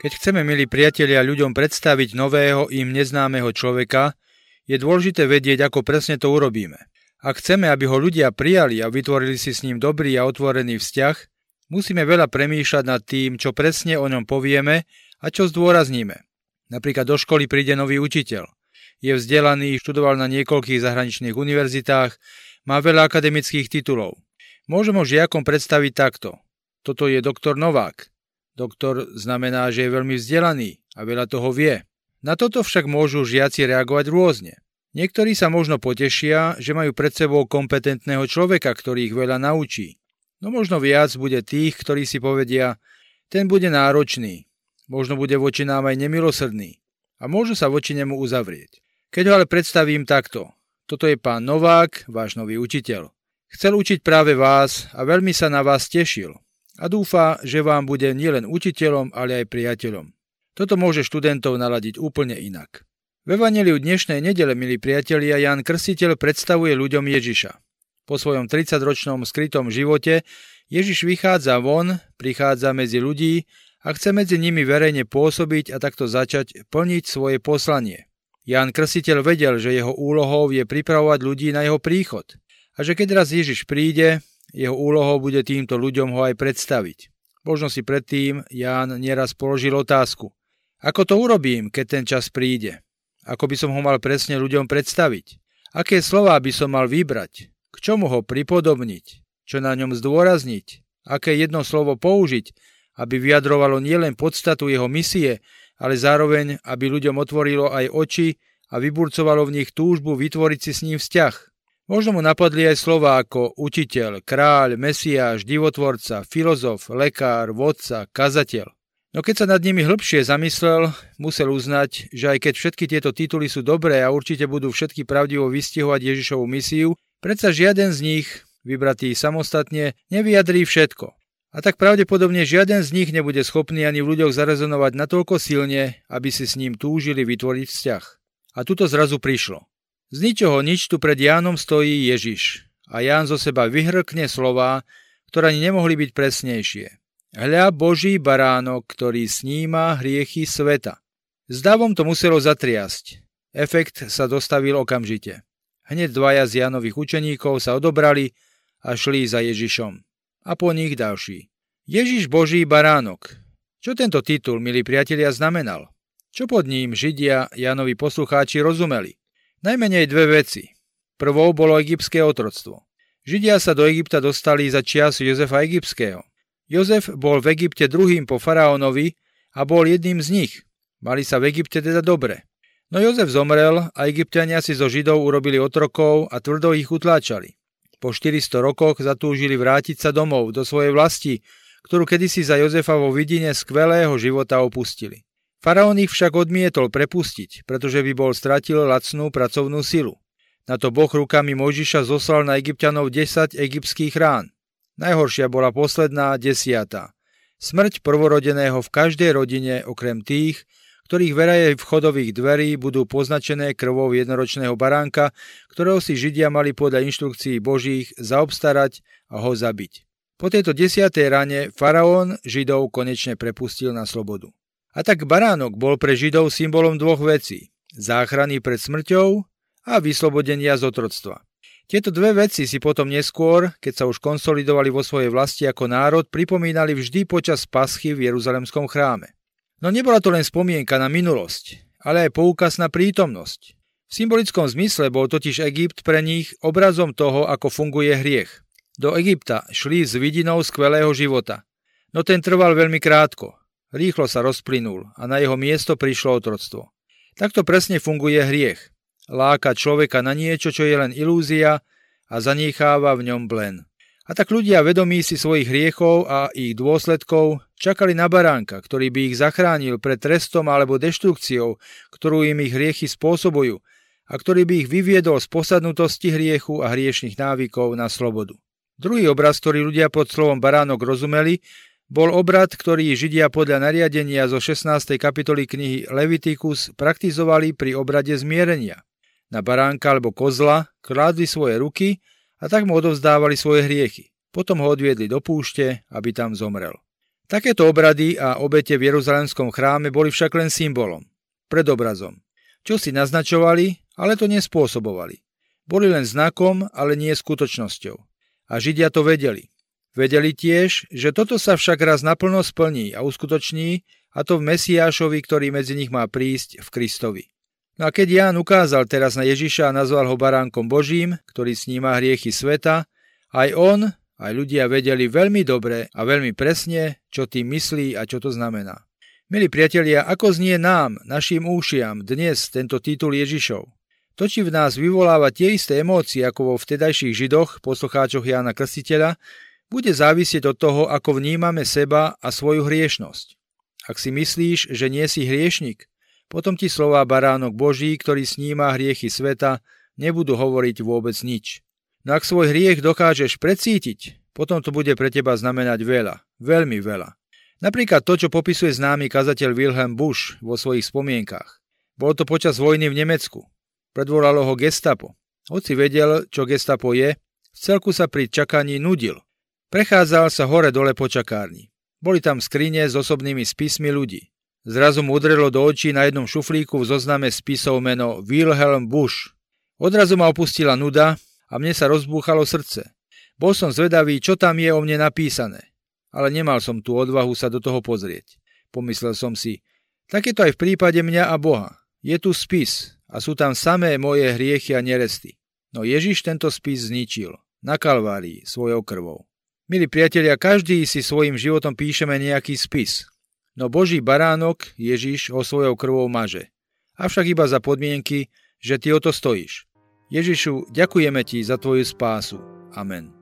Keď chceme, milí priatelia, ľuďom predstaviť nového im neznámeho človeka, je dôležité vedieť, ako presne to urobíme. Ak chceme, aby ho ľudia prijali a vytvorili si s ním dobrý a otvorený vzťah, musíme veľa premýšľať nad tým, čo presne o ňom povieme a čo zdôrazníme. Napríklad do školy príde nový učiteľ. Je vzdelaný, študoval na niekoľkých zahraničných univerzitách, má veľa akademických titulov. Môžem ho žiakom predstaviť takto. Toto je doktor Novák. Doktor znamená, že je veľmi vzdelaný a veľa toho vie. Na toto však môžu žiaci reagovať rôzne. Niektorí sa možno potešia, že majú pred sebou kompetentného človeka, ktorý ich veľa naučí. No možno viac bude tých, ktorí si povedia, ten bude náročný, možno bude voči nám aj nemilosrdný a môžu sa voči nemu uzavrieť. Keď ho ale predstavím takto, toto je pán Novák, váš nový učiteľ. Chcel učiť práve vás a veľmi sa na vás tešil a dúfa, že vám bude nielen učiteľom, ale aj priateľom. Toto môže študentov naladiť úplne inak. V Evangeliu dnešnej nedele, milí priatelia, Jan Krstiteľ predstavuje ľuďom Ježiša. Po svojom 30-ročnom skrytom živote Ježiš vychádza von, prichádza medzi ľudí a chce medzi nimi verejne pôsobiť a takto začať plniť svoje poslanie. Jan Krstiteľ vedel, že jeho úlohou je pripravovať ľudí na jeho príchod a že keď raz Ježiš príde, jeho úlohou bude týmto ľuďom ho aj predstaviť. Možno si predtým Ján nieraz položil otázku. Ako to urobím, keď ten čas príde? Ako by som ho mal presne ľuďom predstaviť? Aké slová by som mal vybrať? K čomu ho pripodobniť? Čo na ňom zdôrazniť? Aké jedno slovo použiť, aby vyjadrovalo nielen podstatu jeho misie, ale zároveň, aby ľuďom otvorilo aj oči a vyburcovalo v nich túžbu vytvoriť si s ním vzťah. Možno mu napadli aj slova ako učiteľ, kráľ, mesiáš, divotvorca, filozof, lekár, vodca, kazateľ. No keď sa nad nimi hĺbšie zamyslel, musel uznať, že aj keď všetky tieto tituly sú dobré a určite budú všetky pravdivo vystihovať Ježišovu misiu, predsa žiaden z nich, vybratý samostatne, nevyjadrí všetko. A tak pravdepodobne žiaden z nich nebude schopný ani v ľuďoch zarezonovať natoľko silne, aby si s ním túžili vytvoriť vzťah. A tuto zrazu prišlo. Z ničoho nič tu pred Jánom stojí Ježiš a Ján zo seba vyhrkne slová, ktoré ani nemohli byť presnejšie. Hľa Boží baránok, ktorý sníma hriechy sveta. S davom to muselo zatriasť. Efekt sa dostavil okamžite. Hneď dvaja z Jánových učeníkov sa odobrali a šli za Ježišom. A po nich ďalší. Ježiš Boží baránok. Čo tento titul, milí priatelia, znamenal? Čo pod ním Židia Jánovi poslucháči rozumeli? Najmenej dve veci. Prvou bolo egyptské otroctvo. Židia sa do Egypta dostali za čias Jozefa Egyptského. Jozef bol v Egypte druhým po faraónovi a bol jedným z nich. Mali sa v Egypte teda dobre. No Jozef zomrel a egyptiania si zo Židov urobili otrokov a tvrdo ich utláčali. Po 400 rokoch zatúžili vrátiť sa domov, do svojej vlasti, ktorú kedysi za Jozefa vo vidine skvelého života opustili. Faraón ich však odmietol prepustiť, pretože by bol stratil lacnú pracovnú silu. Na to Boh rukami Mojžiša zoslal na egyptianov 10 egyptských rán. Najhoršia bola posledná, desiatá. Smrť prvorodeného v každej rodine, okrem tých, ktorých veraje vchodových dverí budú poznačené krvou jednoročného baránka, ktorého si Židia mali podľa inštrukcií Božích zaobstarať a ho zabiť. Po tejto desiatej rane faraón Židov konečne prepustil na slobodu. A tak baránok bol pre Židov symbolom dvoch vecí. Záchrany pred smrťou a vyslobodenia z otroctva. Tieto dve veci si potom neskôr, keď sa už konsolidovali vo svojej vlasti ako národ, pripomínali vždy počas paschy v Jeruzalemskom chráme. No nebola to len spomienka na minulosť, ale aj poukaz na prítomnosť. V symbolickom zmysle bol totiž Egypt pre nich obrazom toho, ako funguje hriech. Do Egypta šli s vidinou skvelého života. No ten trval veľmi krátko. Rýchlo sa rozplynul a na jeho miesto prišlo otroctvo. Takto presne funguje hriech. Láka človeka na niečo, čo je len ilúzia a zanecháva v ňom blen. A tak ľudia vedomí si svojich hriechov a ich dôsledkov čakali na baránka, ktorý by ich zachránil pred trestom alebo deštrukciou, ktorú im ich hriechy spôsobujú a ktorý by ich vyviedol z posadnutosti hriechu a hriešných návykov na slobodu. Druhý obraz, ktorý ľudia pod slovom baránok rozumeli, bol obrad, ktorý Židia podľa nariadenia zo 16. kapitoly knihy Leviticus praktizovali pri obrade zmierenia. Na baránka alebo kozla kládli svoje ruky a tak mu odovzdávali svoje hriechy. Potom ho odviedli do púšte, aby tam zomrel. Takéto obrady a obete v Jeruzalemskom chráme boli však len symbolom, predobrazom. Čo si naznačovali, ale to nespôsobovali. Boli len znakom, ale nie skutočnosťou. A Židia to vedeli. Vedeli tiež, že toto sa však raz naplno splní a uskutoční, a to v Mesiášovi, ktorý medzi nich má prísť v Kristovi. No a keď Ján ukázal teraz na Ježiša a nazval ho baránkom Božím, ktorý sníma hriechy sveta, aj on, aj ľudia vedeli veľmi dobre a veľmi presne, čo tým myslí a čo to znamená. Milí priatelia, ako znie nám, našim úšiam, dnes tento titul Ježišov? To, či v nás vyvoláva tie isté emócie ako vo vtedajších židoch, poslucháčoch Jána Krstiteľa, bude závisieť od toho, ako vnímame seba a svoju hriešnosť. Ak si myslíš, že nie si hriešnik, potom ti slová baránok Boží, ktorý sníma hriechy sveta, nebudú hovoriť vôbec nič. No ak svoj hriech dokážeš precítiť, potom to bude pre teba znamenať veľa, veľmi veľa. Napríklad to, čo popisuje známy kazateľ Wilhelm Busch vo svojich spomienkach. Bolo to počas vojny v Nemecku. Predvolalo ho gestapo. Hoci vedel, čo gestapo je, v celku sa pri čakaní nudil. Prechádzal sa hore-dole po čakárni. Boli tam skrine s osobnými spismi ľudí. Zrazu mu udrelo do očí na jednom šuflíku v zozname spisov meno Wilhelm Busch. Odrazu ma opustila nuda a mne sa rozbúchalo srdce. Bol som zvedavý, čo tam je o mne napísané, ale nemal som tú odvahu sa do toho pozrieť. Pomyslel som si, tak je to aj v prípade mňa a Boha. Je tu spis a sú tam samé moje hriechy a neresty. No Ježiš tento spis zničil, na Kalvárii, svojou krvou. Milí priatelia, každý si svojim životom píšeme nejaký spis. No Boží baránok Ježiš ho svojou krvou maže. Avšak iba za podmienky, že ty o to stojíš. Ježišu, ďakujeme ti za tvoju spásu. Amen.